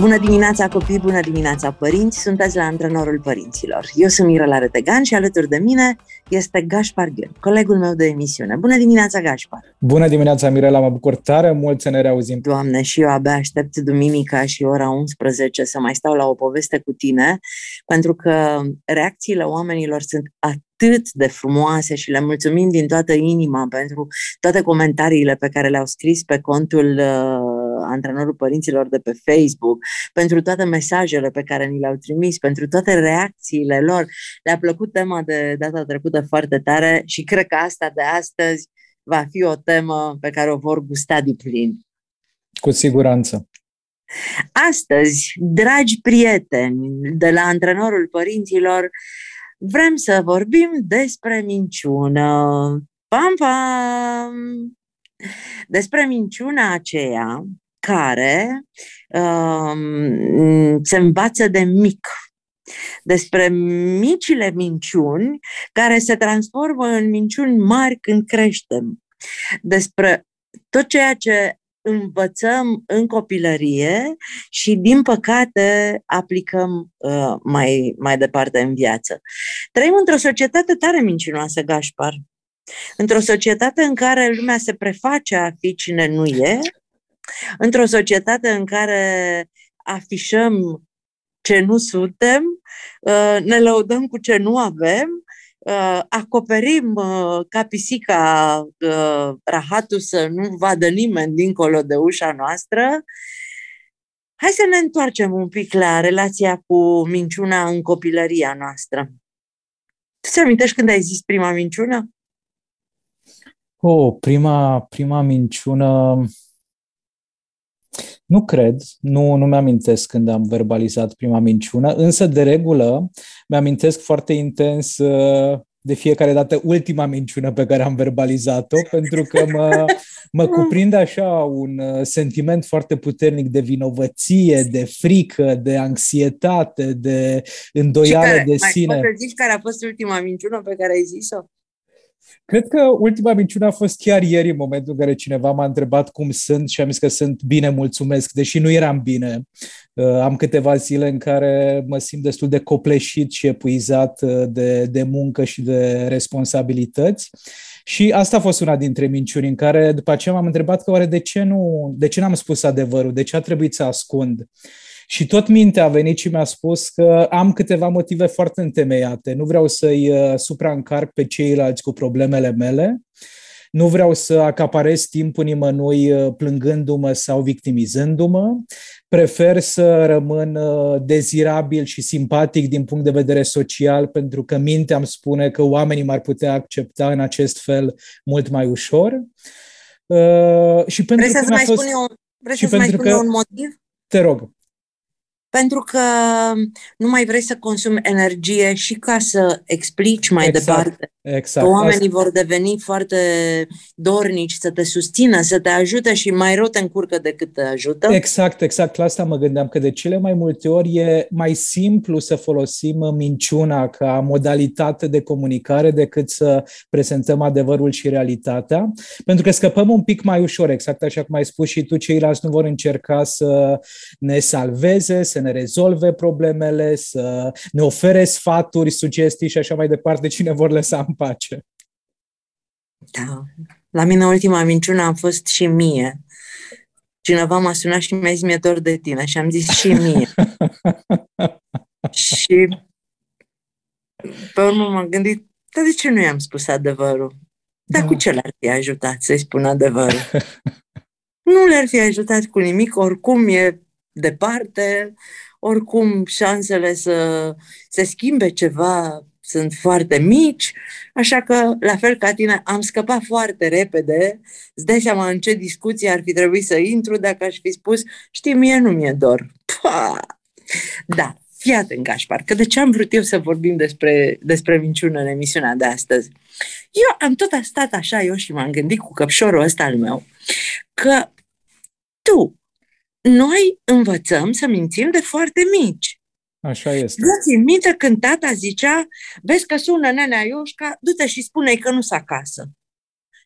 Bună dimineața copii, bună dimineața părinți, sunteți la Antrenorul Părinților. Eu sunt Mirela Retegan și alături de mine este Gașpar Ghen, colegul meu de emisiune. Bună dimineața, Gașpar! Bună dimineața, Mirela, mă bucur tare mult să ne reauzim. Doamne, și eu abia aștept duminica și ora 11 să mai stau la o poveste cu tine, pentru că reacțiile oamenilor sunt atât de frumoase și le mulțumim din toată inima pentru toate comentariile pe care le-au scris pe contul uh, antrenorul părinților de pe Facebook, pentru toate mesajele pe care ni le-au trimis, pentru toate reacțiile lor. Le-a plăcut tema de data trecută foarte tare și cred că asta de astăzi va fi o temă pe care o vor gusta din plin. Cu siguranță. Astăzi, dragi prieteni de la antrenorul părinților, vrem să vorbim despre minciună. Pam, pam! Despre minciuna aceea care um, se învață de mic despre micile minciuni care se transformă în minciuni mari când creștem, despre tot ceea ce învățăm în copilărie și, din păcate, aplicăm uh, mai, mai departe în viață. Trăim într-o societate tare mincinoasă, Gașpar. Într-o societate în care lumea se preface a fi cine nu e, într-o societate în care afișăm ce nu suntem, uh, ne lăudăm cu ce nu avem, uh, acoperim uh, ca pisica rahatul să nu vadă nimeni dincolo de ușa noastră. Hai să ne întoarcem un pic la relația cu minciuna în copilăria noastră. Tu ți amintești când ai zis prima minciună? Oh, prima, prima minciună nu cred, nu, nu mi-amintesc când am verbalizat prima minciună, însă de regulă mi-amintesc foarte intens uh, de fiecare dată ultima minciună pe care am verbalizat-o, pentru că mă, mă cuprinde așa un uh, sentiment foarte puternic de vinovăție, de frică, de anxietate, de îndoială care, de sine. Mai poți să zici care a fost ultima minciună pe care ai zis-o? Cred că ultima minciună a fost chiar ieri, în momentul în care cineva m-a întrebat cum sunt și am zis că sunt bine, mulțumesc, deși nu eram bine. Uh, am câteva zile în care mă simt destul de copleșit și epuizat uh, de, de muncă și de responsabilități. Și asta a fost una dintre minciuni în care după aceea m-am întrebat că oare de ce nu, de ce n-am spus adevărul, de ce a trebuit să ascund. Și tot mintea a venit și mi-a spus că am câteva motive foarte întemeiate. Nu vreau să-i uh, supraîncarc pe ceilalți cu problemele mele, nu vreau să acaparez timpul nimănui uh, plângându-mă sau victimizându-mă. Prefer să rămân uh, dezirabil și simpatic din punct de vedere social, pentru că mintea îmi spune că oamenii m-ar putea accepta în acest fel mult mai ușor. Uh, și pentru Vrei că să mai fost... spun eu, vrei să mai spun că... un motiv? Te rog pentru că nu mai vrei să consumi energie și ca să explici mai exact, departe. Exact. Că oamenii vor deveni foarte dornici să te susțină, să te ajute și mai rău te încurcă decât te ajută. Exact, exact. La asta mă gândeam, că de cele mai multe ori e mai simplu să folosim minciuna ca modalitate de comunicare decât să prezentăm adevărul și realitatea, pentru că scăpăm un pic mai ușor, exact așa cum ai spus și tu, ceilalți nu vor încerca să ne salveze, să ne rezolve problemele, să ne ofere sfaturi, sugestii și așa mai departe, cine vor lăsa în pace. Da. La mine ultima minciună a fost și mie. Cineva m-a sunat și mi-a zis, mi-e dor de tine și am zis și mie. și pe urmă m-am gândit, dar de ce nu i-am spus adevărul? Dar da. cu ce l-ar fi ajutat să-i spun adevărul? nu le-ar fi ajutat cu nimic, oricum e departe, oricum șansele să se schimbe ceva sunt foarte mici, așa că, la fel ca tine, am scăpat foarte repede. Îți dai seama în ce discuție ar fi trebuit să intru dacă aș fi spus, știi, mie nu mi-e dor. Pa! Da, Fii atent, Gașpar, că de ce am vrut eu să vorbim despre, despre minciună în emisiunea de astăzi? Eu am tot stat așa, eu și m-am gândit cu căpșorul ăsta al meu, că tu, noi învățăm să mințim de foarte mici. Așa este. Eu țin minte când tata zicea, vezi că sună nenea Ioșca, du-te și spune că nu s acasă.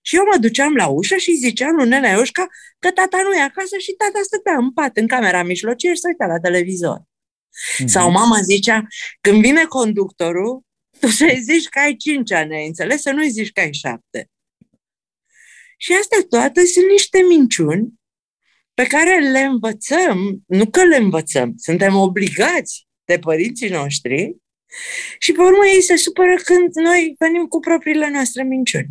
Și eu mă duceam la ușă și ziceam lui nenea Ioșca că tata nu e acasă și tata stătea în pat, în camera mijlocie și se uita la televizor. Mm-hmm. Sau mama zicea, când vine conductorul, tu să-i zici că ai cinci ani, ai înțeles? Să nu-i zici că ai șapte. Și astea toate sunt niște minciuni pe care le învățăm, nu că le învățăm, suntem obligați de părinții noștri și pe urmă ei se supără când noi venim cu propriile noastre minciuni.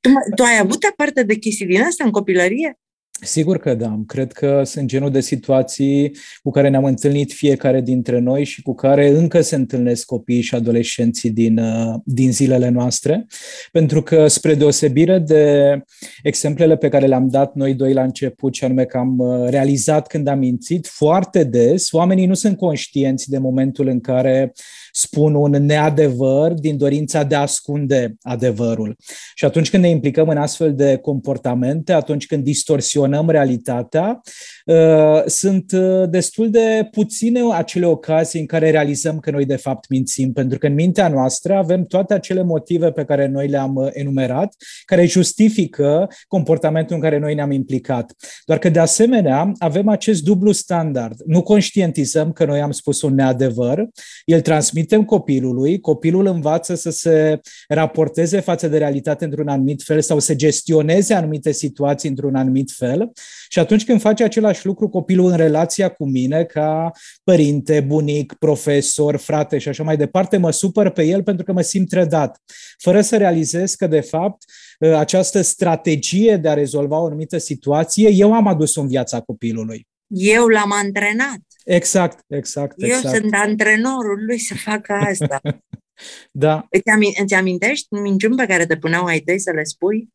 Tu, tu ai avut parte de chestii din asta în copilărie? Sigur că da. Cred că sunt genul de situații cu care ne-am întâlnit fiecare dintre noi și cu care încă se întâlnesc copiii și adolescenții din, uh, din zilele noastre. Pentru că, spre deosebire de exemplele pe care le-am dat noi doi la început, și anume că am uh, realizat când am mințit, foarte des oamenii nu sunt conștienți de momentul în care spun un neadevăr din dorința de a ascunde adevărul. Și atunci când ne implicăm în astfel de comportamente, atunci când distorsionăm realitatea, uh, sunt uh, destul de puține acele ocazii în care realizăm că noi de fapt mințim, pentru că în mintea noastră avem toate acele motive pe care noi le-am uh, enumerat, care justifică comportamentul în care noi ne-am implicat. Doar că de asemenea avem acest dublu standard. Nu conștientizăm că noi am spus un neadevăr, el transmite transmitem copilului, copilul învață să se raporteze față de realitate într-un anumit fel sau să gestioneze anumite situații într-un anumit fel și atunci când face același lucru copilul în relația cu mine ca părinte, bunic, profesor, frate și așa mai departe, mă supăr pe el pentru că mă simt trădat, fără să realizez că de fapt această strategie de a rezolva o anumită situație eu am adus în viața copilului. Eu l-am antrenat. Exact, exact, Eu exact. sunt antrenorul lui să facă asta. da. Îți, amin- îți amintești minciuni pe care te puneau ai tăi să le spui?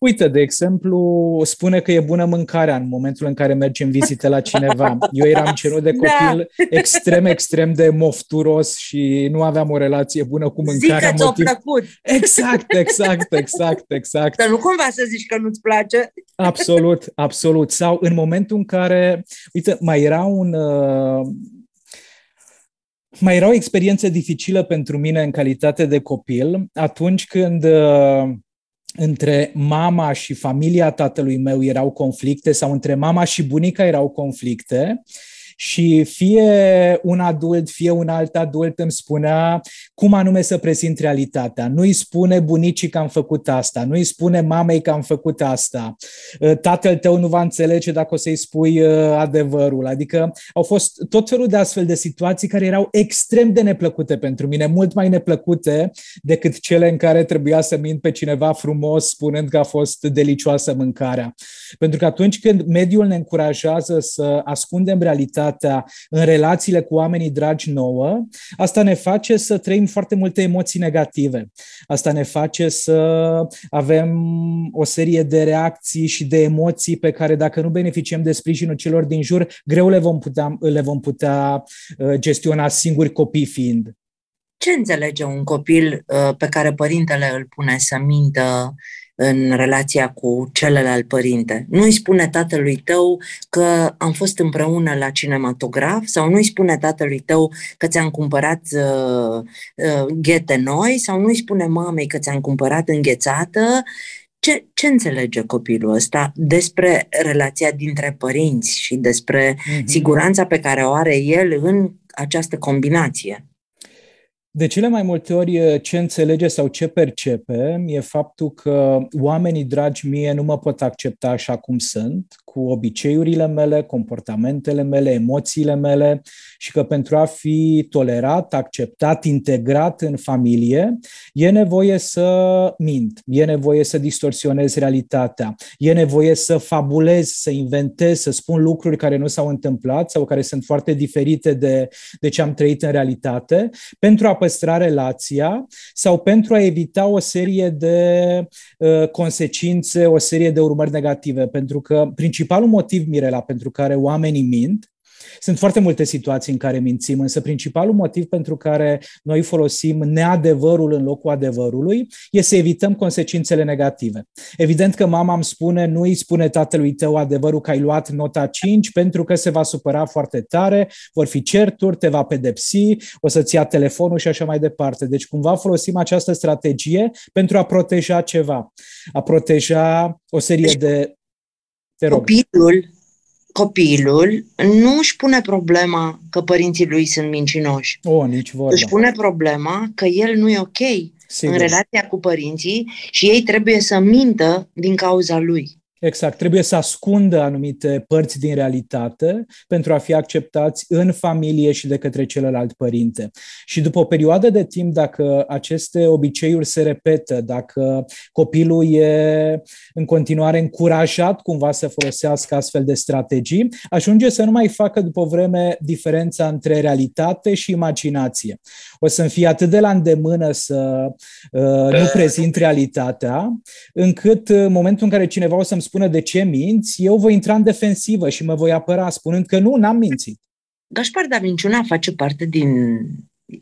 Uite, de exemplu, spune că e bună mâncarea în momentul în care mergi în vizite la cineva. Eu eram cenut de da. copil da. extrem, extrem de mofturos și nu aveam o relație bună cu mâncarea. Zic că motiv... plăcut. Exact, exact, exact, exact. Să nu cumva să zici că nu-ți place. Absolut, absolut. Sau în momentul în care, uite, mai era un... Uh, mai era o experiență dificilă pentru mine în calitate de copil atunci când uh, între mama și familia tatălui meu erau conflicte sau între mama și bunica erau conflicte și fie un adult, fie un alt adult îmi spunea cum anume să prezint realitatea. Nu îi spune bunicii că am făcut asta, nu îi spune mamei că am făcut asta. Ă, tatăl tău nu va înțelege dacă o să-i spui ă, adevărul. Adică au fost tot felul de astfel de situații care erau extrem de neplăcute pentru mine, mult mai neplăcute decât cele în care trebuia să mint pe cineva frumos spunând că a fost delicioasă mâncarea. Pentru că atunci când mediul ne încurajează să ascundem realitatea, realitatea în relațiile cu oamenii dragi nouă, asta ne face să trăim foarte multe emoții negative. Asta ne face să avem o serie de reacții și de emoții pe care dacă nu beneficiem de sprijinul celor din jur, greu le vom putea, le vom putea uh, gestiona singuri copii fiind. Ce înțelege un copil uh, pe care părintele îl pune să mintă în relația cu celălalt părinte. Nu îi spune tatălui tău că am fost împreună la cinematograf sau nu îi spune tatălui tău că ți-am cumpărat uh, uh, ghete noi sau nu îi spune mamei că ți-am cumpărat înghețată. Ce, ce înțelege copilul ăsta despre relația dintre părinți și despre mm-hmm. siguranța pe care o are el în această combinație? De cele mai multe ori ce înțelege sau ce percepe e faptul că oamenii dragi mie nu mă pot accepta așa cum sunt, cu obiceiurile mele, comportamentele mele, emoțiile mele și că pentru a fi tolerat, acceptat, integrat în familie, e nevoie să mint, e nevoie să distorsionez realitatea, e nevoie să fabulez, să inventez, să spun lucruri care nu s-au întâmplat sau care sunt foarte diferite de, de ce am trăit în realitate, pentru a păstra relația sau pentru a evita o serie de uh, consecințe, o serie de urmări negative. Pentru că principalul motiv, Mirela, pentru care oamenii mint, Sunt foarte multe situații în care mințim, însă principalul motiv pentru care noi folosim neadevărul în locul adevărului e să evităm consecințele negative. Evident că mama îmi spune, nu îi spune tatălui tău adevărul că ai luat nota 5 pentru că se va supăra foarte tare, vor fi certuri, te va pedepsi, o să-ți ia telefonul și așa mai departe. Deci cumva folosim această strategie pentru a proteja ceva, a proteja o serie deci, de... Te rog. Copilul copilul nu își pune problema că părinții lui sunt mincinoși. O, nici vorba. Își pune problema că el nu e ok Sigur. în relația cu părinții și ei trebuie să mintă din cauza lui. Exact. Trebuie să ascundă anumite părți din realitate pentru a fi acceptați în familie și de către celălalt părinte. Și după o perioadă de timp, dacă aceste obiceiuri se repetă, dacă copilul e în continuare încurajat cumva să folosească astfel de strategii, ajunge să nu mai facă după o vreme diferența între realitate și imaginație. O să-mi fie atât de la îndemână să uh, nu prezint realitatea, încât în momentul în care cineva o să-mi spună de ce minți, eu voi intra în defensivă și mă voi apăra spunând că nu, n-am mințit. Gașpar, dar minciuna face parte din...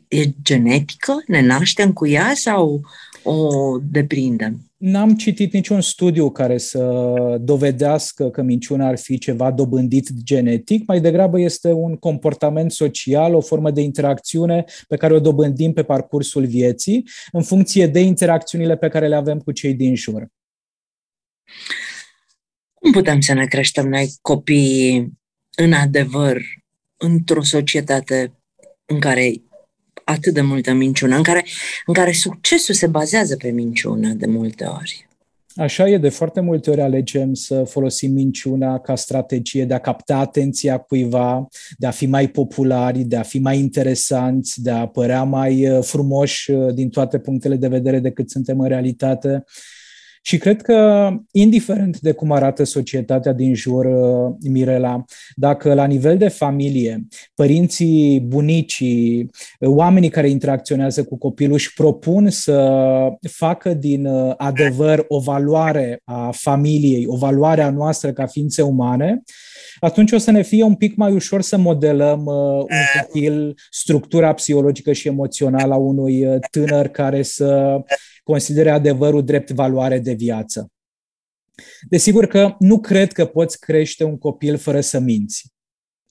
e genetică? Ne naștem cu ea sau o deprindem? N-am citit niciun studiu care să dovedească că minciuna ar fi ceva dobândit genetic, mai degrabă este un comportament social, o formă de interacțiune pe care o dobândim pe parcursul vieții, în funcție de interacțiunile pe care le avem cu cei din jur. Cum putem să ne creștem noi copiii în adevăr într-o societate în care atât de multă minciună, în care, în care succesul se bazează pe minciună de multe ori? Așa e, de foarte multe ori alegem să folosim minciuna ca strategie de a capta atenția cuiva, de a fi mai populari, de a fi mai interesanți, de a părea mai uh, frumoși uh, din toate punctele de vedere decât suntem în realitate. Și cred că, indiferent de cum arată societatea din jur, uh, Mirela, dacă la nivel de familie, părinții, bunicii, oamenii care interacționează cu copilul își propun să facă din uh, adevăr o valoare a familiei, o valoare a noastră ca ființe umane, atunci o să ne fie un pic mai ușor să modelăm uh, un copil, structura psihologică și emoțională a unui uh, tânăr care să considere adevărul drept valoare de viață. Desigur că nu cred că poți crește un copil fără să minți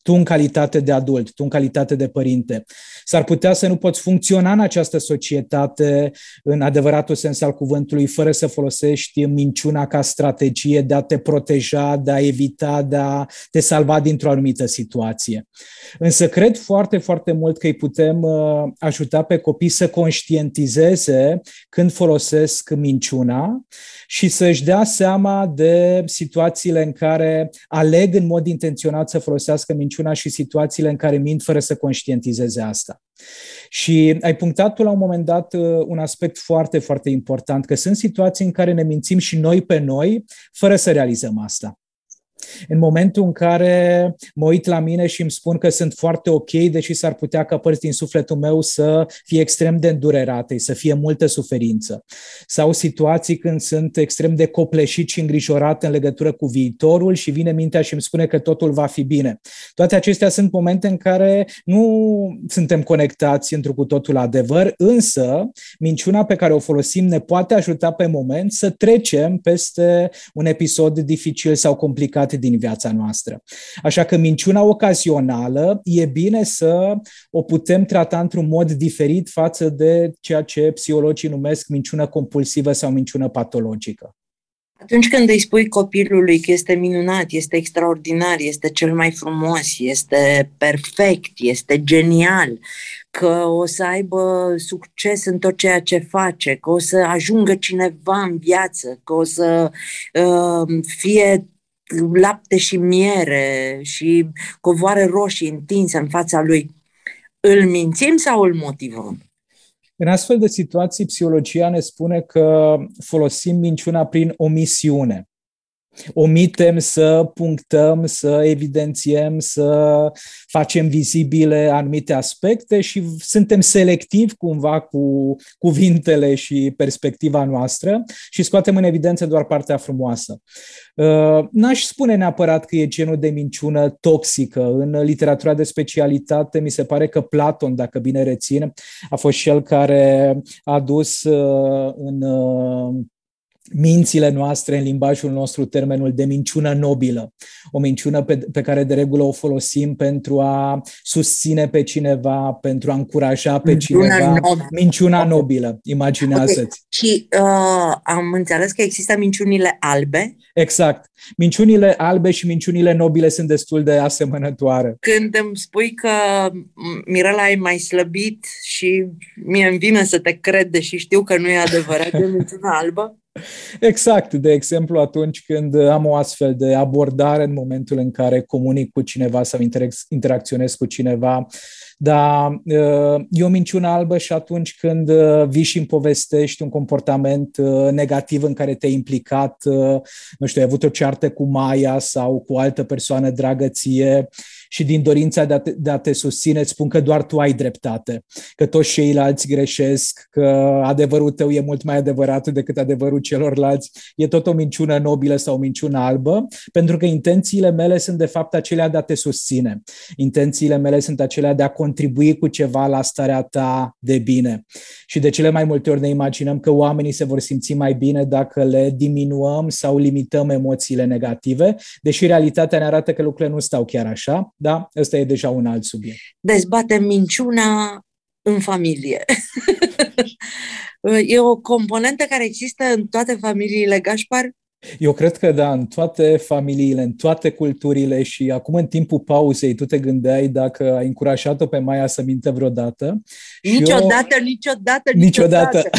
tu în calitate de adult, tu în calitate de părinte. S-ar putea să nu poți funcționa în această societate în adevăratul sens al cuvântului, fără să folosești minciuna ca strategie de a te proteja, de a evita, de a te salva dintr-o anumită situație. Însă cred foarte, foarte mult că îi putem uh, ajuta pe copii să conștientizeze când folosesc minciuna și să-și dea seama de situațiile în care aleg în mod intenționat să folosească minciuna și situațiile în care mint fără să conștientizeze asta. Și ai punctat tu la un moment dat uh, un aspect foarte, foarte important, că sunt situații în care ne mințim și noi pe noi fără să realizăm asta. În momentul în care mă uit la mine și îmi spun că sunt foarte ok, deși s-ar putea ca părți din sufletul meu să fie extrem de îndurerate, să fie multă suferință. Sau situații când sunt extrem de copleșit și îngrijorat în legătură cu viitorul și vine mintea și îmi spune că totul va fi bine. Toate acestea sunt momente în care nu suntem conectați într cu totul la adevăr, însă minciuna pe care o folosim ne poate ajuta pe moment să trecem peste un episod dificil sau complicat din viața noastră. Așa că minciuna ocazională e bine să o putem trata într-un mod diferit față de ceea ce psihologii numesc minciună compulsivă sau minciună patologică. Atunci când îi spui copilului că este minunat, este extraordinar, este cel mai frumos, este perfect, este genial, că o să aibă succes în tot ceea ce face, că o să ajungă cineva în viață, că o să uh, fie lapte și miere și covoare roșii întinse în fața lui, îl mințim sau îl motivăm? În astfel de situații, psihologia ne spune că folosim minciuna prin omisiune. Omitem să punctăm, să evidențiem, să facem vizibile anumite aspecte și suntem selectivi cumva cu cuvintele și perspectiva noastră și scoatem în evidență doar partea frumoasă. Uh, n-aș spune neapărat că e genul de minciună toxică. În literatura de specialitate mi se pare că Platon, dacă bine rețin, a fost cel care a dus uh, în uh, mințile noastre, în limbajul nostru, termenul de minciună nobilă. O minciună pe, pe care de regulă o folosim pentru a susține pe cineva, pentru a încuraja pe minciuna cineva. Nobilă. Minciuna nobilă, imaginează-ți. Okay. Și uh, am înțeles că există minciunile albe. Exact. Minciunile albe și minciunile nobile sunt destul de asemănătoare. Când îmi spui că Mirela e mai slăbit și mie îmi vine să te cred, deși știu că nu e adevărat, de minciună albă? Exact, de exemplu atunci când am o astfel de abordare în momentul în care comunic cu cineva sau interacționez cu cineva, dar uh, e o minciună albă și atunci când uh, vii și îmi povestești un comportament uh, negativ în care te-ai implicat, nu știu, ai avut o ceartă cu Maia sau cu o altă persoană dragă ție și din dorința de a, te, de a te susține îți spun că doar tu ai dreptate, că toți ceilalți greșesc, că adevărul tău e mult mai adevărat decât adevărul celorlalți. E tot o minciună nobilă sau o minciună albă, pentru că intențiile mele sunt de fapt acelea de a te susține. Intențiile mele sunt acelea de a contribui cu ceva la starea ta de bine. Și de cele mai multe ori ne imaginăm că oamenii se vor simți mai bine dacă le diminuăm sau limităm emoțiile negative, deși realitatea ne arată că lucrurile nu stau chiar așa da? Ăsta e deja un alt subiect. Dezbatem minciuna în familie. e o componentă care există în toate familiile Gașpar? Eu cred că da, în toate familiile, în toate culturile și acum în timpul pauzei tu te gândeai dacă ai încurajat-o pe Maia să minte vreodată. Niciodată, eu... niciodată, niciodată. niciodată.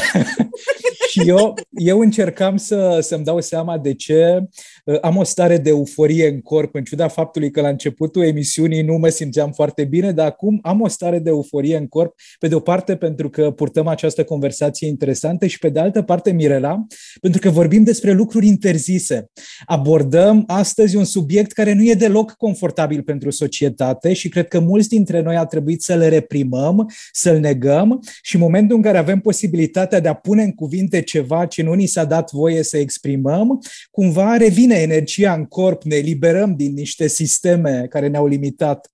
și eu, eu încercam să, să-mi dau seama de ce uh, am o stare de euforie în corp, în ciuda faptului că la începutul emisiunii nu mă simțeam foarte bine, dar acum am o stare de euforie în corp, pe de o parte pentru că purtăm această conversație interesantă și pe de altă parte, Mirela, pentru că vorbim despre lucruri interzise. Abordăm astăzi un subiect care nu e deloc confortabil pentru societate și cred că mulți dintre noi a trebuit să le reprimăm, să-l negăm și în momentul în care avem posibilitatea de a pune în cuvinte ceva ce nu ni s-a dat voie să exprimăm, cumva revine energia în corp, ne eliberăm din niște sisteme care ne-au limitat.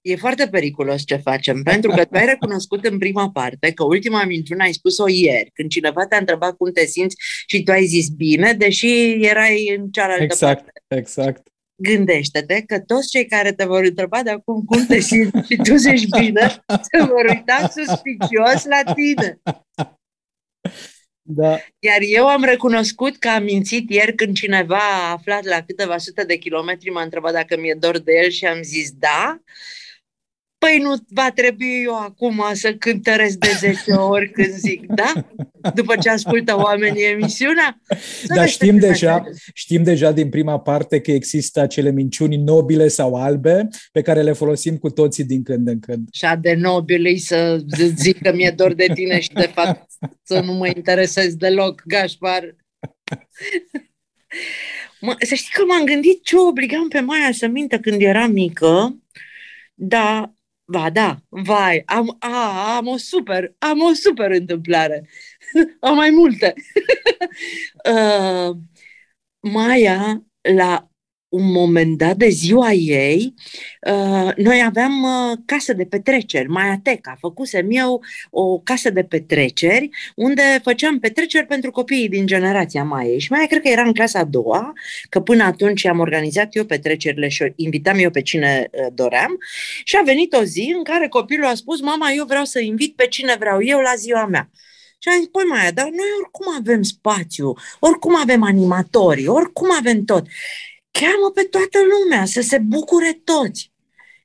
E foarte periculos ce facem, pentru că tu ai recunoscut în prima parte că ultima minciună ai spus-o ieri, când cineva te-a întrebat cum te simți și tu ai zis bine, deși erai în cealaltă exact, parte. Exact, Gândește-te că toți cei care te vor întreba de acum cum te simți și tu zici bine, se vor uita suspicios la tine. Da. Iar eu am recunoscut că am mințit ieri când cineva a aflat la câteva sute de kilometri, m-a întrebat dacă mi-e dor de el și am zis da. Păi nu va trebui eu acum să cântăresc de 10 ori când zic da? După ce ascultă oamenii emisiunea? Dar știm deja, știm deja din prima parte că există acele minciuni nobile sau albe pe care le folosim cu toții din când în când. Și de nobile să zic că mi-e dor de tine și de fapt să nu mă interesez deloc, Gașpar. Mă, să știi că m-am gândit ce obligam pe Maia să mintă când era mică, dar Ba da, vai, am, a, am o super, am o super întâmplare. am mai multe. uh, Maia, la un moment dat de ziua ei, uh, noi aveam uh, casă de petreceri, Maiateca. Făcusem eu o casă de petreceri unde făceam petreceri pentru copiii din generația Maiei. Și mai cred că era în clasa a doua, că până atunci am organizat eu petrecerile și invitam eu pe cine uh, doream. Și a venit o zi în care copilul a spus, mama, eu vreau să invit pe cine vreau eu la ziua mea. Și am zis, păi Maia, dar noi oricum avem spațiu, oricum avem animatori, oricum avem tot cheamă pe toată lumea, să se bucure toți.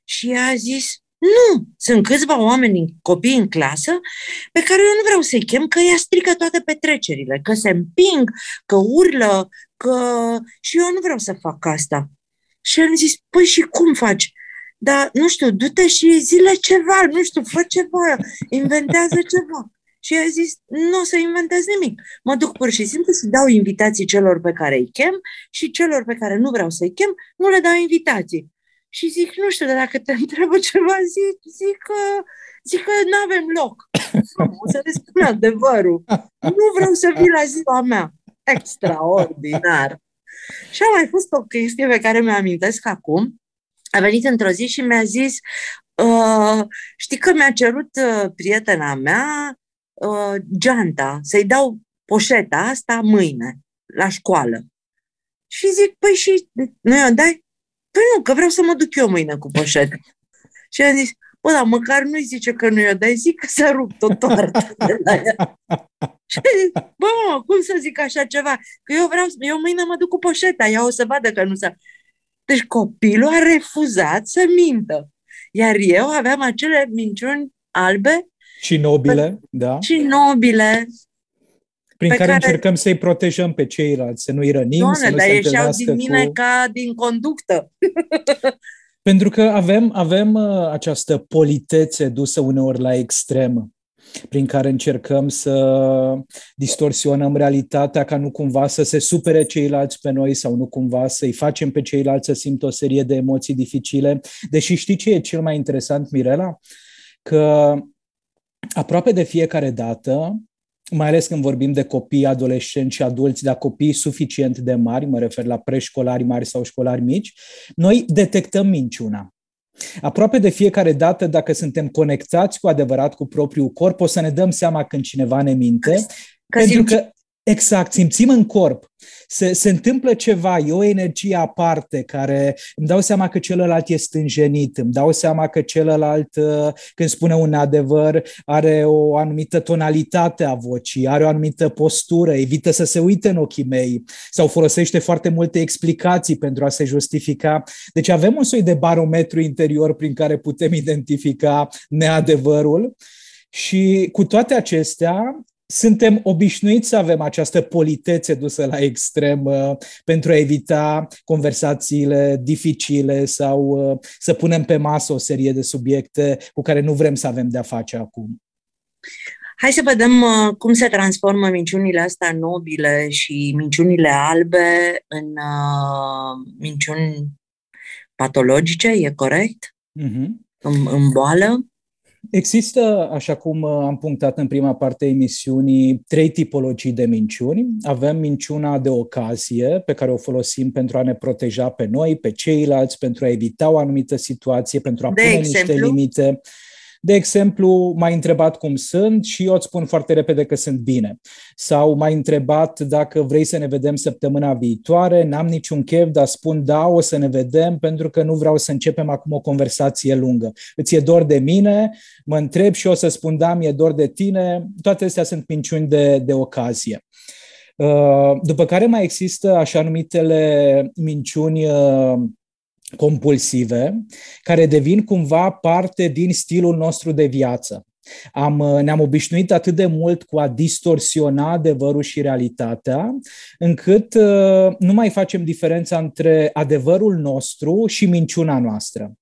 Și a zis, nu, sunt câțiva oameni, copii în clasă, pe care eu nu vreau să-i chem, că ea strică toate petrecerile, că se împing, că urlă, că... Și eu nu vreau să fac asta. Și am zis, păi și cum faci? Dar, nu știu, du-te și zile ceva, nu știu, fă ceva, inventează ceva. Și a zis, nu o să inventez nimic. Mă duc pur și simplu să dau invitații celor pe care îi chem și celor pe care nu vreau să-i chem, nu le dau invitații. Și zic, nu știu, dar dacă te întrebă ceva, zic, zic că, zic că nu avem loc. O să le spun adevărul. Nu vreau să vii la ziua mea. Extraordinar. Și a mai fost o chestie pe care mi-o amintesc acum. A venit într-o zi și mi-a zis, uh, știi că mi-a cerut uh, prietena mea uh, geanta, să-i dau poșeta asta mâine, la școală. Și zic, păi și nu i-o dai? Păi nu, că vreau să mă duc eu mâine cu poșeta. și am zis, bă, dar măcar nu-i zice că nu i-o dai, zic că s-a rupt o toartă de la ea. și zic, bă, mă, cum să zic așa ceva? Că eu vreau, eu mâine mă duc cu poșeta, ea o să vadă că nu s-a... Deci copilul a refuzat să mintă. Iar eu aveam acele minciuni albe. Și nobile, pe, da. Și nobile. Prin care, care încercăm să-i protejăm pe ceilalți, să nu-i rănim, Doamne, să nu dar se ieșeau din mine cu... ca din conductă. Pentru că avem, avem uh, această politețe dusă uneori la extrem prin care încercăm să distorsionăm realitatea ca nu cumva să se supere ceilalți pe noi sau nu cumva să-i facem pe ceilalți să simtă o serie de emoții dificile. Deși știi ce e cel mai interesant, Mirela? Că aproape de fiecare dată mai ales când vorbim de copii, adolescenți și adulți, dar copii suficient de mari, mă refer la preșcolari mari sau școlari mici, noi detectăm minciuna. Aproape de fiecare dată, dacă suntem conectați cu adevărat cu propriul corp, o să ne dăm seama când cineva ne minte. Că pentru că Exact, simțim în corp. Se, se întâmplă ceva, e o energie aparte care îmi dau seama că celălalt e stânjenit, îmi dau seama că celălalt, uh, când spune un adevăr, are o anumită tonalitate a vocii, are o anumită postură, evită să se uite în ochii mei sau folosește foarte multe explicații pentru a se justifica. Deci avem un soi de barometru interior prin care putem identifica neadevărul. Și cu toate acestea, suntem obișnuiți să avem această politețe dusă la extrem uh, pentru a evita conversațiile dificile sau uh, să punem pe masă o serie de subiecte cu care nu vrem să avem de-a face acum. Hai să vedem uh, cum se transformă minciunile astea nobile și minciunile albe în uh, minciuni patologice, e corect? Uh-huh. În, în boală? Există, așa cum uh, am punctat în prima parte a emisiunii, trei tipologii de minciuni. Avem minciuna de ocazie, pe care o folosim pentru a ne proteja pe noi, pe ceilalți, pentru a evita o anumită situație, pentru a de pune exemplu? niște limite. De exemplu, m-ai întrebat cum sunt și eu îți spun foarte repede că sunt bine. Sau m-ai întrebat dacă vrei să ne vedem săptămâna viitoare, n-am niciun chef, dar spun da, o să ne vedem pentru că nu vreau să începem acum o conversație lungă. Îți e dor de mine, mă întreb și o să spun da, mi-e dor de tine. Toate astea sunt minciuni de, de ocazie. Uh, după care mai există așa numitele minciuni uh, compulsive, care devin cumva parte din stilul nostru de viață. Am, ne-am obișnuit atât de mult cu a distorsiona adevărul și realitatea, încât uh, nu mai facem diferența între adevărul nostru și minciuna noastră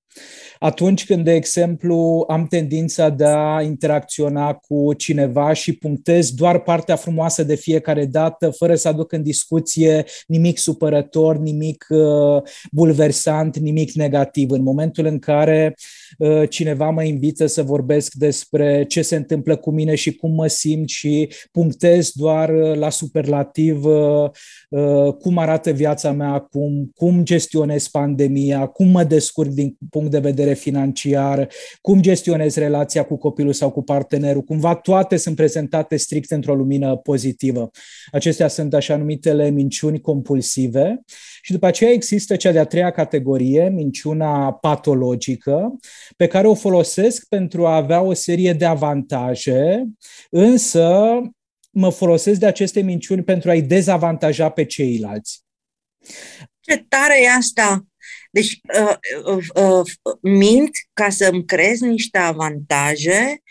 atunci când, de exemplu, am tendința de a interacționa cu cineva și punctez doar partea frumoasă de fiecare dată, fără să aduc în discuție nimic supărător, nimic uh, bulversant, nimic negativ. În momentul în care uh, cineva mă invită să vorbesc despre ce se întâmplă cu mine și cum mă simt și punctez doar uh, la superlativ uh, uh, cum arată viața mea acum, cum gestionez pandemia, cum mă descurc din punct de vedere financiar, cum gestionezi relația cu copilul sau cu partenerul. Cumva toate sunt prezentate strict într-o lumină pozitivă. Acestea sunt așa numitele minciuni compulsive. Și după aceea există cea de-a treia categorie, minciuna patologică, pe care o folosesc pentru a avea o serie de avantaje, însă mă folosesc de aceste minciuni pentru a-i dezavantaja pe ceilalți. Ce tare e asta! Deci uh, uh, uh, mint ca să îmi creez niște avantaje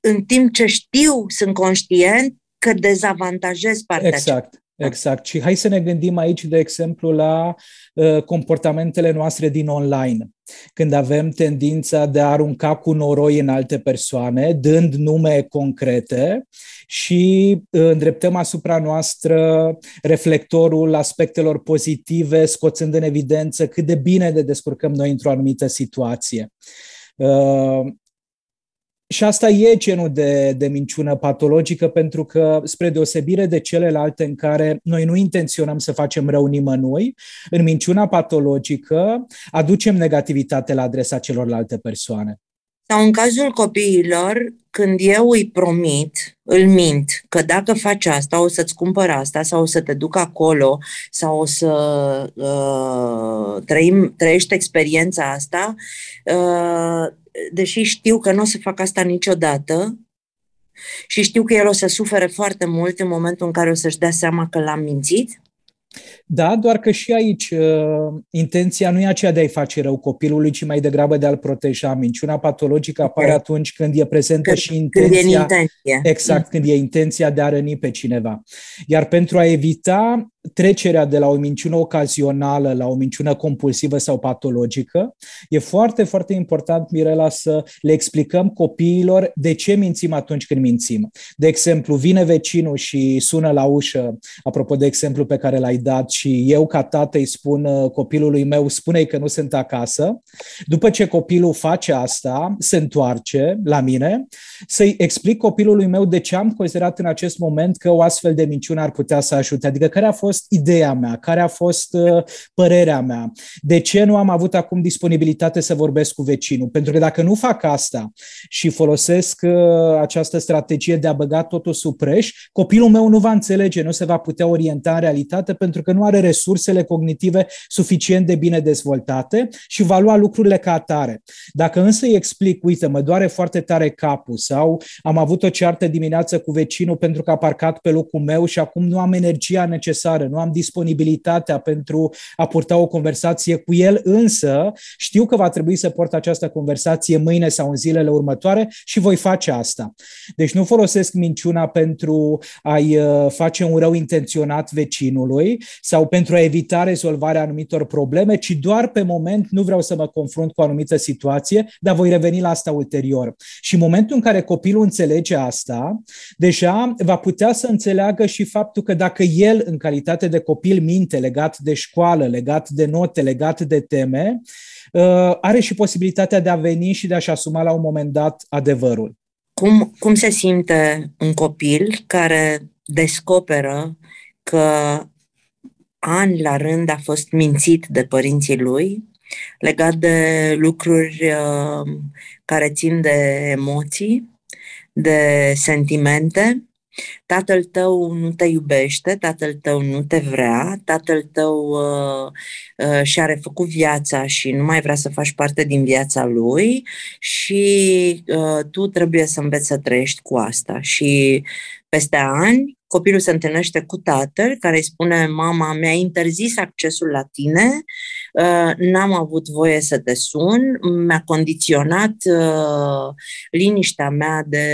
în timp ce știu, sunt conștient că dezavantajez partea Exact. Exact. Și hai să ne gândim aici, de exemplu, la uh, comportamentele noastre din online. Când avem tendința de a arunca cu noroi în alte persoane, dând nume concrete și îndreptăm asupra noastră reflectorul aspectelor pozitive, scoțând în evidență cât de bine ne descurcăm noi într-o anumită situație. Uh, și asta e genul de, de minciună patologică, pentru că, spre deosebire de celelalte în care noi nu intenționăm să facem rău nimănui, în minciuna patologică aducem negativitate la adresa celorlalte persoane. Sau în cazul copiilor, când eu îi promit, îl mint, că dacă faci asta, o să-ți cumpăr asta, sau o să te duc acolo, sau o să uh, trăim, trăiești experiența asta, uh, deși știu că nu o să fac asta niciodată și știu că el o să sufere foarte mult în momentul în care o să-și dea seama că l-am mințit, da, doar că și aici uh, intenția nu e aceea de a-i face rău copilului, ci mai degrabă de a-l proteja. Minciuna patologică apare okay. atunci când e prezentă când, și intenția. Când e intenție. Exact, mm. când e intenția de a răni pe cineva. Iar pentru a evita trecerea de la o minciună ocazională la o minciună compulsivă sau patologică, e foarte, foarte important, Mirela, să le explicăm copiilor de ce mințim atunci când mințim. De exemplu, vine vecinul și sună la ușă, apropo de exemplu pe care l-ai dat, și eu ca tată îi spun uh, copilului meu, spune că nu sunt acasă. După ce copilul face asta, se întoarce la mine, să-i explic copilului meu de ce am considerat în acest moment că o astfel de minciună ar putea să ajute. Adică care a fost fost ideea mea, care a fost uh, părerea mea, de ce nu am avut acum disponibilitate să vorbesc cu vecinul. Pentru că dacă nu fac asta și folosesc uh, această strategie de a băga totul sub preș, copilul meu nu va înțelege, nu se va putea orienta în realitate pentru că nu are resursele cognitive suficient de bine dezvoltate și va lua lucrurile ca atare. Dacă însă îi explic, uite, mă doare foarte tare capul sau am avut o ceartă dimineață cu vecinul pentru că a parcat pe locul meu și acum nu am energia necesară țară, nu am disponibilitatea pentru a purta o conversație cu el, însă știu că va trebui să port această conversație mâine sau în zilele următoare și voi face asta. Deci nu folosesc minciuna pentru a-i uh, face un rău intenționat vecinului sau pentru a evita rezolvarea anumitor probleme, ci doar pe moment nu vreau să mă confrunt cu o anumită situație, dar voi reveni la asta ulterior. Și în momentul în care copilul înțelege asta, deja va putea să înțeleagă și faptul că dacă el, în calitate calitate de copil minte legat de școală, legat de note, legat de teme, uh, are și posibilitatea de a veni și de a-și asuma la un moment dat adevărul. Cum, cum se simte un copil care descoperă că ani la rând a fost mințit de părinții lui legat de lucruri uh, care țin de emoții, de sentimente Tatăl tău nu te iubește, tatăl tău nu te vrea, tatăl tău uh, uh, și-a refăcut viața și nu mai vrea să faci parte din viața lui și uh, tu trebuie să înveți să trăiești cu asta. Și peste ani, copilul se întâlnește cu tatăl care îi spune mama mi-a interzis accesul la tine, uh, n-am avut voie să te sun, mi-a condiționat uh, liniștea mea de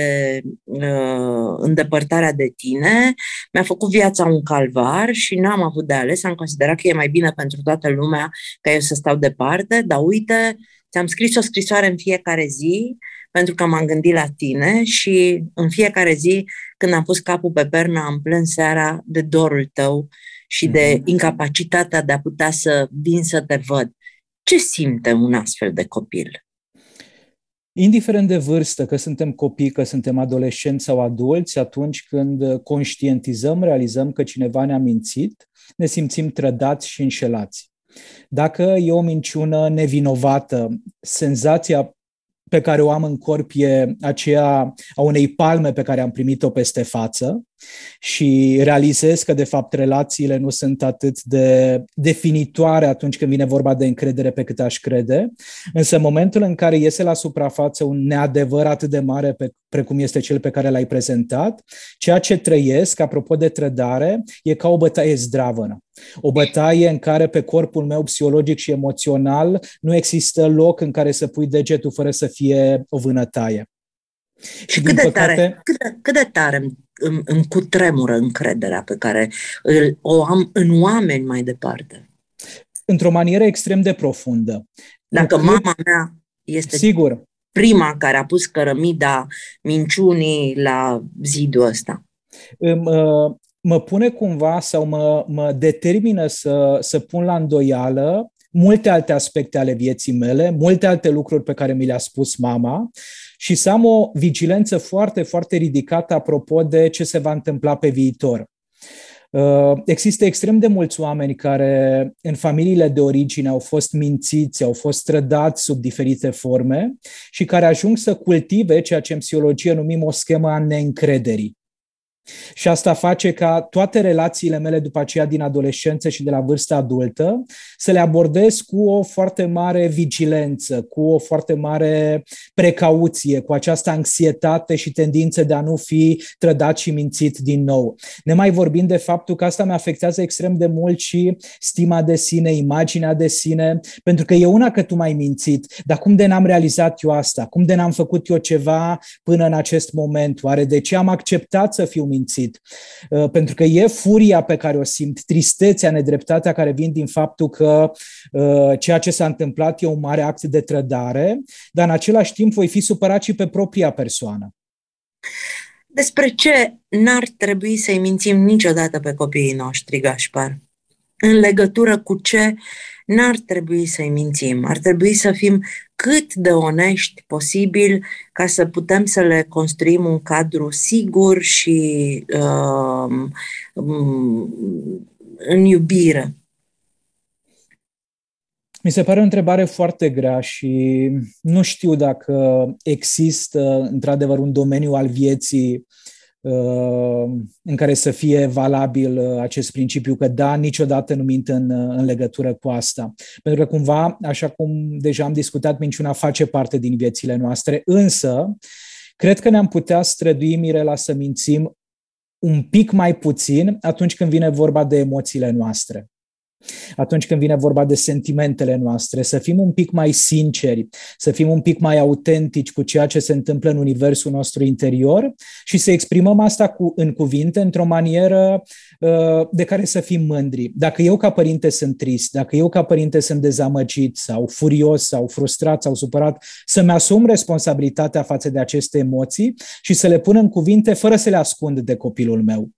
uh, îndepărtarea de tine, mi-a făcut viața un calvar și n-am avut de ales, am considerat că e mai bine pentru toată lumea ca eu să stau departe, dar uite, ți-am scris o scrisoare în fiecare zi pentru că m-am gândit la tine și în fiecare zi când am pus capul pe pernă am plâns seara de dorul tău și de mm-hmm. incapacitatea de a putea să vin să te văd. Ce simte un astfel de copil? Indiferent de vârstă, că suntem copii, că suntem adolescenți sau adulți, atunci când conștientizăm, realizăm că cineva ne-a mințit, ne simțim trădați și înșelați. Dacă e o minciună nevinovată, senzația pe care o am în corp e aceea a unei palme pe care am primit-o peste față și realizez că, de fapt, relațiile nu sunt atât de definitoare atunci când vine vorba de încredere pe cât aș crede, însă în momentul în care iese la suprafață un neadevăr atât de mare pe, precum este cel pe care l-ai prezentat, ceea ce trăiesc, apropo de trădare, e ca o bătaie zdravănă. O bătaie în care pe corpul meu psihologic și emoțional nu există loc în care să pui degetul fără să fie o vânătaie. Și cât de, păcate... tare, cât, de, cât de tare îmi, îmi cutremură încrederea pe care îl, o am în oameni mai departe. Într-o manieră extrem de profundă. Dacă mama mea este Sigur. prima care a pus cărămida minciunii la zidul ăsta. Mă, mă pune cumva sau mă, mă determină să, să pun la îndoială multe alte aspecte ale vieții mele, multe alte lucruri pe care mi le-a spus mama și să am o vigilență foarte, foarte ridicată apropo de ce se va întâmpla pe viitor. Uh, există extrem de mulți oameni care în familiile de origine au fost mințiți, au fost trădați sub diferite forme și care ajung să cultive ceea ce în psihologie numim o schemă a neîncrederii. Și asta face ca toate relațiile mele după aceea din adolescență și de la vârsta adultă să le abordez cu o foarte mare vigilență, cu o foarte mare precauție, cu această anxietate și tendință de a nu fi trădat și mințit din nou. Ne mai vorbim de faptul că asta mi afectează extrem de mult și stima de sine, imaginea de sine, pentru că e una că tu m-ai mințit, dar cum de n-am realizat eu asta? Cum de n-am făcut eu ceva până în acest moment? Oare de ce am acceptat să fiu mințit. Uh, pentru că e furia pe care o simt, tristețea, nedreptatea care vin din faptul că uh, ceea ce s-a întâmplat e un mare act de trădare, dar în același timp voi fi supărat și pe propria persoană. Despre ce n-ar trebui să-i mințim niciodată pe copiii noștri, Gașpar? În legătură cu ce n-ar trebui să-i mințim. Ar trebui să fim cât de onești posibil ca să putem să le construim un cadru sigur și uh, în iubire. Mi se pare o întrebare foarte grea și nu știu dacă există într-adevăr un domeniu al vieții în care să fie valabil uh, acest principiu că da, niciodată nu mint în, uh, în legătură cu asta. Pentru că cumva, așa cum deja am discutat, minciuna face parte din viețile noastre, însă cred că ne-am putea strădui, Mirela, să mințim un pic mai puțin atunci când vine vorba de emoțiile noastre atunci când vine vorba de sentimentele noastre, să fim un pic mai sinceri, să fim un pic mai autentici cu ceea ce se întâmplă în universul nostru interior și să exprimăm asta cu, în cuvinte într-o manieră uh, de care să fim mândri. Dacă eu ca părinte sunt trist, dacă eu ca părinte sunt dezamăgit sau furios sau frustrat sau supărat, să-mi asum responsabilitatea față de aceste emoții și să le pun în cuvinte fără să le ascund de copilul meu.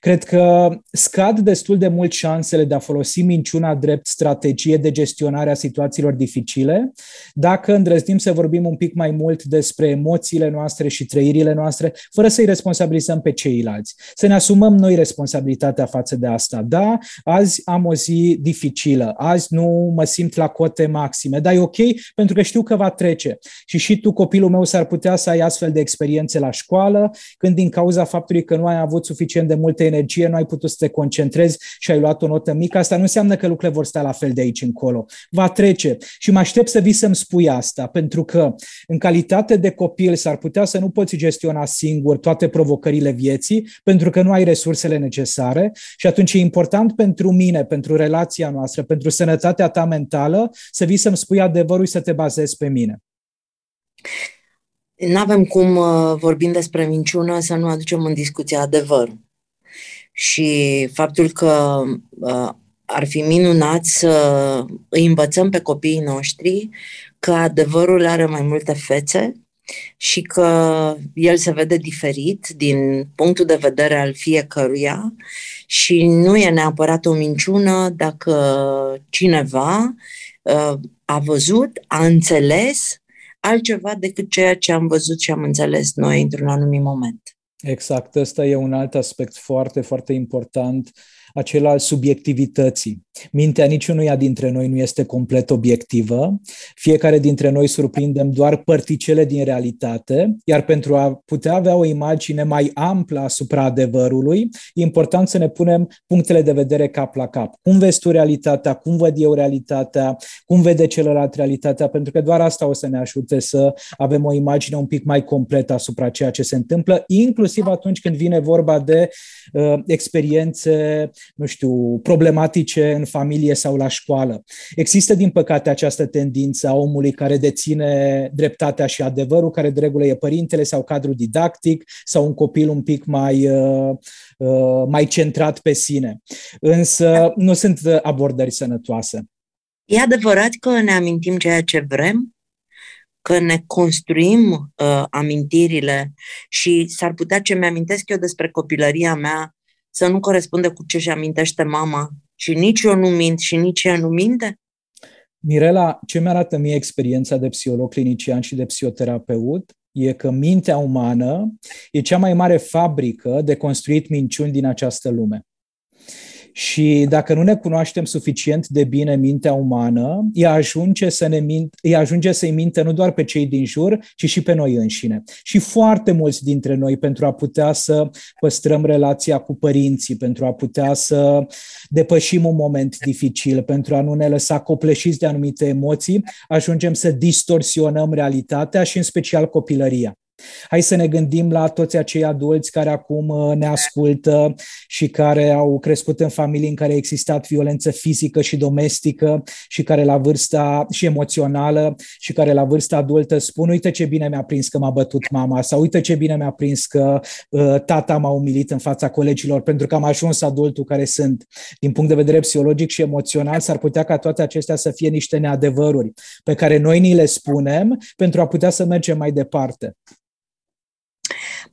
Cred că scad destul de mult șansele de a folosi minciuna drept strategie de gestionare a situațiilor dificile, dacă îndrăznim să vorbim un pic mai mult despre emoțiile noastre și trăirile noastre, fără să-i responsabilizăm pe ceilalți. Să ne asumăm noi responsabilitatea față de asta. Da, azi am o zi dificilă, azi nu mă simt la cote maxime, dar e ok pentru că știu că va trece. Și și tu, copilul meu, s-ar putea să ai astfel de experiențe la școală, când din cauza faptului că nu ai avut suficient de multă energie, nu ai putut să te concentrezi și ai luat o notă mică, asta nu înseamnă că lucrurile vor sta la fel de aici încolo. Va trece. Și mă aștept să vii să-mi spui asta, pentru că în calitate de copil s-ar putea să nu poți gestiona singur toate provocările vieții, pentru că nu ai resursele necesare și atunci e important pentru mine, pentru relația noastră, pentru sănătatea ta mentală, să vii să-mi spui adevărul și să te bazezi pe mine. Nu avem cum, uh, vorbind despre minciună, să nu aducem în discuție adevărul. Și faptul că uh, ar fi minunat să îi învățăm pe copiii noștri că adevărul are mai multe fețe și că el se vede diferit din punctul de vedere al fiecăruia și nu e neapărat o minciună dacă cineva uh, a văzut, a înțeles altceva decât ceea ce am văzut și am înțeles noi într-un anumit moment. Exact, ăsta e un alt aspect foarte, foarte important acela al subiectivității. Mintea niciunuia dintre noi nu este complet obiectivă. Fiecare dintre noi surprindem doar părticele din realitate, iar pentru a putea avea o imagine mai amplă asupra adevărului, e important să ne punem punctele de vedere cap la cap. Cum vezi tu realitatea? Cum văd eu realitatea? Cum vede celălalt realitatea? Pentru că doar asta o să ne ajute să avem o imagine un pic mai completă asupra ceea ce se întâmplă, inclusiv atunci când vine vorba de uh, experiențe nu știu, problematice în familie sau la școală. Există, din păcate, această tendință a omului care deține dreptatea și adevărul, care de regulă e părintele sau cadrul didactic sau un copil un pic mai, uh, uh, mai centrat pe sine. Însă nu sunt abordări sănătoase. E adevărat că ne amintim ceea ce vrem, că ne construim uh, amintirile și s-ar putea ce mi-amintesc eu despre copilăria mea să nu corespunde cu ce și amintește mama și nici eu nu mint și nici ea nu minte? Mirela, ce mi-arată mie experiența de psiholog clinician și de psihoterapeut e că mintea umană e cea mai mare fabrică de construit minciuni din această lume. Și dacă nu ne cunoaștem suficient de bine mintea umană, ea ajunge, să ne mint, ea ajunge să-i minte nu doar pe cei din jur, ci și pe noi înșine. Și foarte mulți dintre noi, pentru a putea să păstrăm relația cu părinții, pentru a putea să depășim un moment dificil, pentru a nu ne lăsa copleșiți de anumite emoții, ajungem să distorsionăm realitatea și în special copilăria. Hai să ne gândim la toți acei adulți care acum uh, ne ascultă și care au crescut în familii în care a existat violență fizică și domestică și care la vârsta și emoțională și care la vârsta adultă spun uite ce bine mi-a prins că m-a bătut mama sau uite ce bine mi-a prins că uh, tata m-a umilit în fața colegilor pentru că am ajuns adultul care sunt. Din punct de vedere psihologic și emoțional s-ar putea ca toate acestea să fie niște neadevăruri pe care noi ni le spunem pentru a putea să mergem mai departe.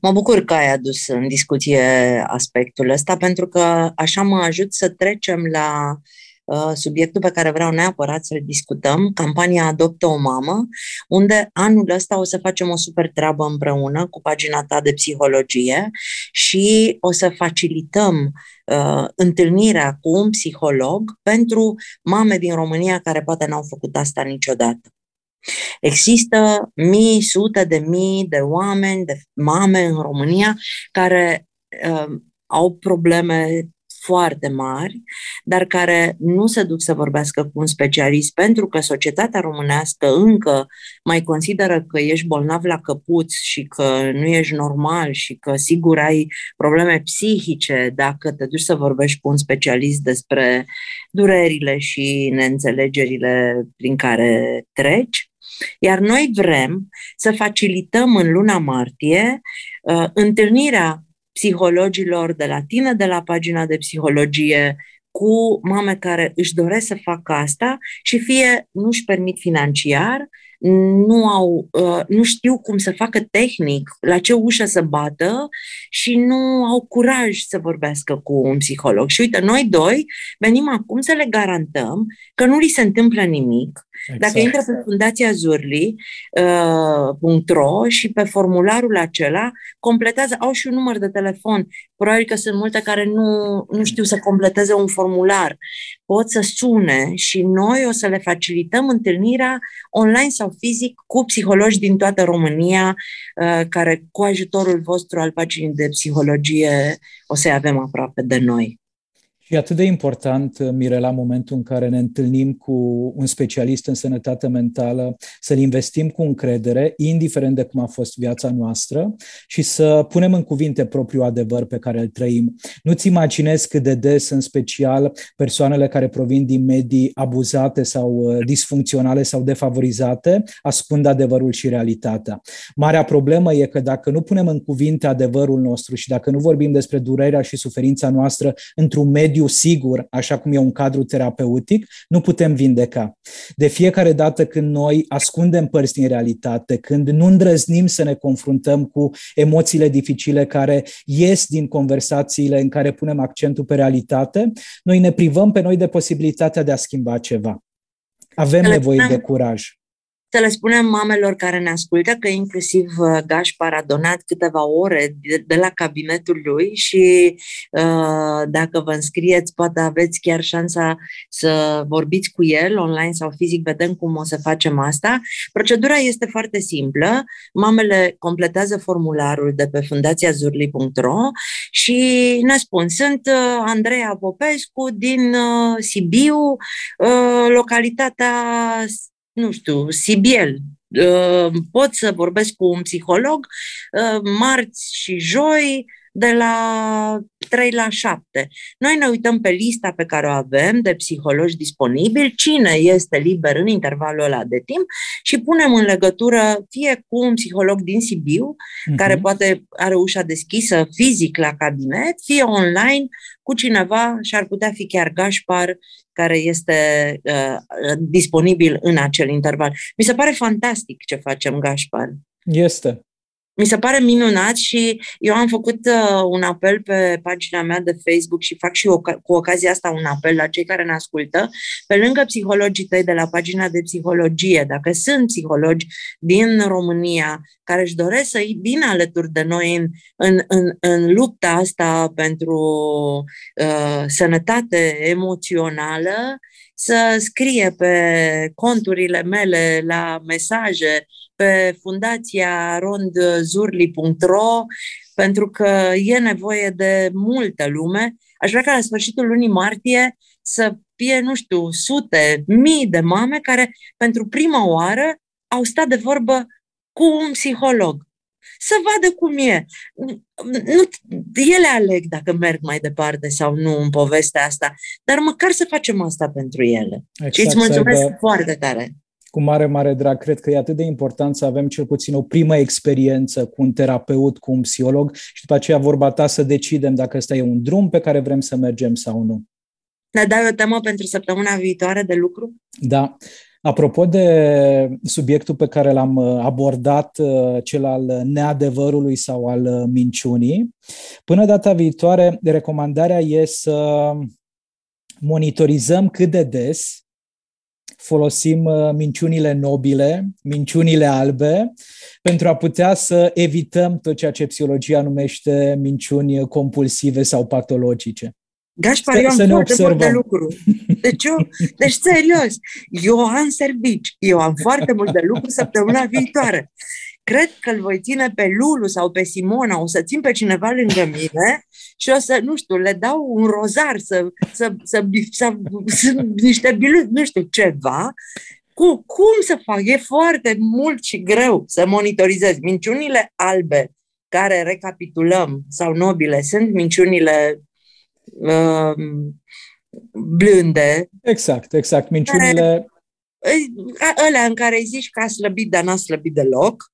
Mă bucur că ai adus în discuție aspectul ăsta, pentru că așa mă ajut să trecem la uh, subiectul pe care vreau neapărat să-l discutăm, campania Adoptă o mamă, unde anul ăsta o să facem o super treabă împreună cu pagina ta de psihologie și o să facilităm uh, întâlnirea cu un psiholog pentru mame din România care poate n-au făcut asta niciodată. Există mii, sute de mii de oameni, de mame în România care uh, au probleme foarte mari, dar care nu se duc să vorbească cu un specialist pentru că societatea românească încă mai consideră că ești bolnav la căpuț și că nu ești normal și că sigur ai probleme psihice dacă te duci să vorbești cu un specialist despre durerile și neînțelegerile prin care treci. Iar noi vrem să facilităm în luna martie uh, întâlnirea psihologilor de la tine, de la pagina de psihologie, cu mame care își doresc să facă asta și fie nu își permit financiar, nu, au, uh, nu știu cum să facă tehnic, la ce ușă să bată și nu au curaj să vorbească cu un psiholog. Și uite, noi doi venim acum să le garantăm că nu li se întâmplă nimic, Exact. Dacă intră pe Fundația Zurli.ro uh, și pe formularul acela, completează, au și un număr de telefon. Probabil că sunt multe care nu, nu știu să completeze un formular. Pot să sune și noi o să le facilităm întâlnirea online sau fizic cu psihologi din toată România, uh, care cu ajutorul vostru al paginii de psihologie o să-i avem aproape de noi. E atât de important, uh, Mirela, momentul în care ne întâlnim cu un specialist în sănătate mentală, să-l investim cu încredere, indiferent de cum a fost viața noastră, și să punem în cuvinte propriul adevăr pe care îl trăim. Nu-ți imaginezi cât de des, în special, persoanele care provin din medii abuzate sau uh, disfuncționale sau defavorizate, ascund adevărul și realitatea. Marea problemă e că dacă nu punem în cuvinte adevărul nostru și dacă nu vorbim despre durerea și suferința noastră într-un mediu mediu sigur, așa cum e un cadru terapeutic, nu putem vindeca. De fiecare dată când noi ascundem părți din realitate, când nu îndrăznim să ne confruntăm cu emoțiile dificile care ies din conversațiile în care punem accentul pe realitate, noi ne privăm pe noi de posibilitatea de a schimba ceva. Avem nevoie de curaj să le spunem mamelor care ne ascultă că inclusiv uh, Gașpar a donat câteva ore de, de la cabinetul lui și uh, dacă vă înscrieți, poate aveți chiar șansa să vorbiți cu el online sau fizic, vedem cum o să facem asta. Procedura este foarte simplă. Mamele completează formularul de pe fundațiazurli.ro și ne spun, sunt uh, Andreea Popescu din uh, Sibiu, uh, localitatea nu știu, Sibiel, uh, pot să vorbesc cu un psiholog uh, marți și joi de la 3 la 7. Noi ne uităm pe lista pe care o avem de psihologi disponibili, cine este liber în intervalul ăla de timp și punem în legătură fie cu un psiholog din Sibiu, uh-huh. care poate are ușa deschisă fizic la cabinet, fie online cu cineva și ar putea fi chiar Gașpar, care este uh, disponibil în acel interval. Mi se pare fantastic ce facem, Gașpar. Este. Mi se pare minunat și eu am făcut uh, un apel pe pagina mea de Facebook și fac și eu cu ocazia asta un apel la cei care ne ascultă. Pe lângă psihologii tăi de la pagina de psihologie, dacă sunt psihologi din România care își doresc să vină alături de noi în, în, în, în lupta asta pentru uh, sănătate emoțională, să scrie pe conturile mele la mesaje pe fundația rondzurli.ro pentru că e nevoie de multă lume. Aș vrea ca la sfârșitul lunii martie să fie, nu știu, sute, mii de mame care pentru prima oară au stat de vorbă cu un psiholog. Să vadă cum e. Nu, ele aleg dacă merg mai departe sau nu în povestea asta, dar măcar să facem asta pentru ele. Exact, și îți mulțumesc aibă, foarte tare cu mare, mare drag. Cred că e atât de important să avem cel puțin o primă experiență cu un terapeut, cu un psiholog și după aceea vorba ta să decidem dacă ăsta e un drum pe care vrem să mergem sau nu. Ne dai o temă pentru săptămâna viitoare de lucru? Da. Apropo de subiectul pe care l-am uh, abordat, uh, cel al neadevărului sau al uh, minciunii, până data viitoare, recomandarea e să monitorizăm cât de des folosim uh, minciunile nobile, minciunile albe, pentru a putea să evităm tot ceea ce psihologia numește minciuni compulsive sau patologice. Gașpar, eu am să foarte mult de lucru. Deci, eu, deci, serios, eu am servici, eu am foarte mult de lucru săptămâna viitoare cred că îl voi ține pe Lulu sau pe Simona, o să țin pe cineva lângă mine și o să, nu știu, le dau un rozar să, să, să, să, să niște bilu, nu știu, ceva. Cu, cum să fac? E foarte mult și greu să monitorizez. Minciunile albe care recapitulăm sau nobile sunt minciunile uh, blânde. Exact, exact. Minciunile care, alea în care îi zici că a slăbit, dar n-a slăbit deloc,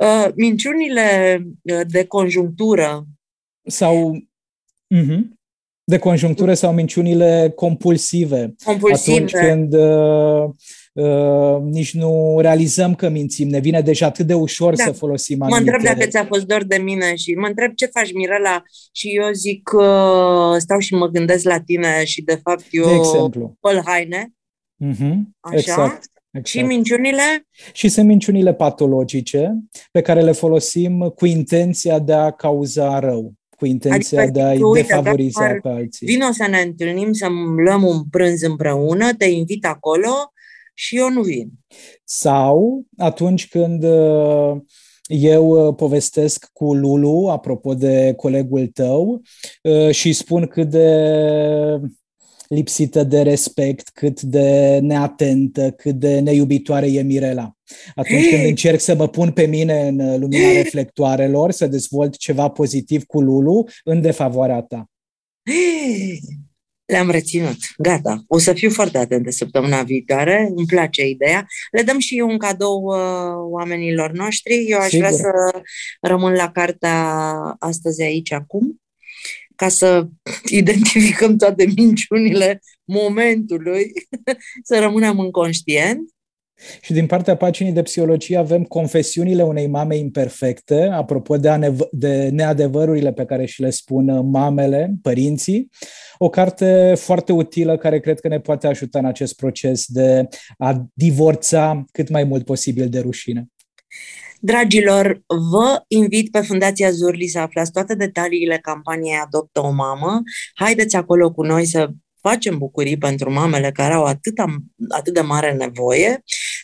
Uh, minciunile uh, de conjunctură. Sau. Uh-huh. De conjunctură sau minciunile compulsive. Compulsive. Atunci când uh, uh, nici nu realizăm că mințim, ne vine deja atât de ușor da. să folosim Mă întreb dacă ți-a fost dor de mine și mă întreb ce faci, Mirela, și eu zic că uh, stau și mă gândesc la tine și de fapt eu de exemplu. păl haine. Uh-huh. Așa? Exact. Exact. Și minciunile? Și sunt minciunile patologice pe care le folosim cu intenția de a cauza rău, cu intenția adică, de a-i uite, defavoriza pe alții. Vino să ne întâlnim, să luăm un prânz împreună, te invit acolo și eu nu vin. Sau atunci când uh, eu uh, povestesc cu Lulu, apropo de colegul tău, uh, și spun cât de lipsită de respect, cât de neatentă, cât de neiubitoare e Mirela. Atunci când încerc să mă pun pe mine în lumina reflectoarelor, să dezvolt ceva pozitiv cu Lulu în defavoarea ta. Le-am reținut. Gata. O să fiu foarte atentă săptămâna viitoare. Îmi place ideea. Le dăm și eu un cadou uh, oamenilor noștri. Eu aș Sigur. vrea să rămân la cartea astăzi aici acum ca să identificăm toate minciunile momentului, să rămânem înconștient. Și din partea paginii de psihologie avem confesiunile unei mame imperfecte, apropo de, anev- de neadevărurile pe care și le spun mamele, părinții. O carte foarte utilă care cred că ne poate ajuta în acest proces de a divorța cât mai mult posibil de rușine. Dragilor, vă invit pe Fundația Zurli să aflați toate detaliile campaniei Adoptă o mamă. Haideți acolo cu noi să facem bucurii pentru mamele care au atât, atât de mare nevoie.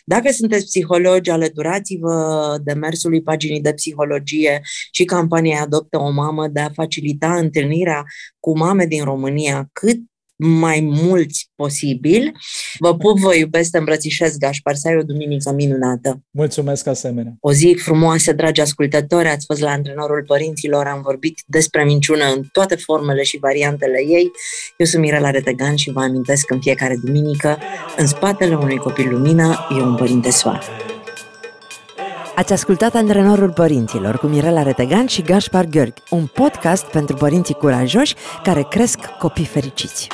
Dacă sunteți psihologi, alăturați-vă demersului paginii de psihologie și campania Adoptă o mamă de a facilita întâlnirea cu mame din România cât mai mulți posibil. Vă pup, vă iubesc, te îmbrățișez, Gașpar, să ai o duminică minunată. Mulțumesc asemenea. O zi frumoasă, dragi ascultători, ați fost la antrenorul părinților, am vorbit despre minciună în toate formele și variantele ei. Eu sunt Mirela Retegan și vă amintesc în fiecare duminică, în spatele unui copil lumină e un părinte soare. Ați ascultat Antrenorul Părinților cu Mirela Retegan și Gaspar Gheorghe, un podcast pentru părinții curajoși care cresc copii fericiți.